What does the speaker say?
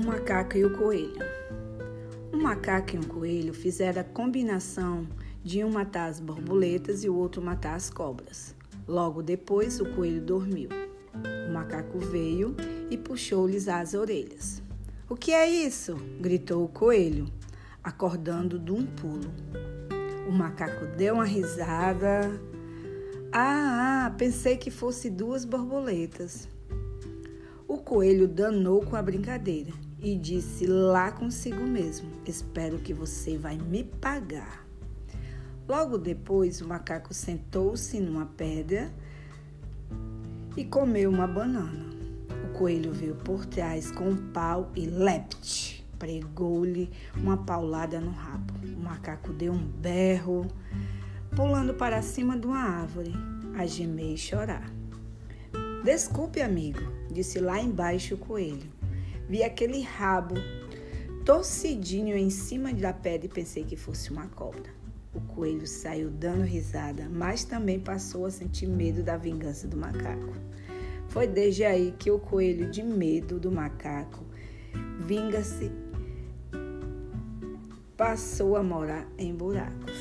macaco e o coelho. Um macaco e um coelho fizeram a combinação de um matar as borboletas e o outro matar as cobras. Logo depois, o coelho dormiu. O macaco veio e puxou-lhes as orelhas. O que é isso? gritou o coelho, acordando de um pulo. O macaco deu uma risada. Ah, ah, pensei que fosse duas borboletas. O coelho danou com a brincadeira e disse lá consigo mesmo: Espero que você vai me pagar. Logo depois, o macaco sentou-se numa pedra e comeu uma banana. O coelho veio por trás com um pau e lepte, pregou-lhe uma paulada no rabo. O macaco deu um berro, pulando para cima de uma árvore, a gemer e chorar. Desculpe, amigo, disse lá embaixo o coelho. Vi aquele rabo torcidinho em cima da pedra e pensei que fosse uma cobra. O coelho saiu dando risada, mas também passou a sentir medo da vingança do macaco. Foi desde aí que o coelho, de medo do macaco, vinga-se, passou a morar em buraco.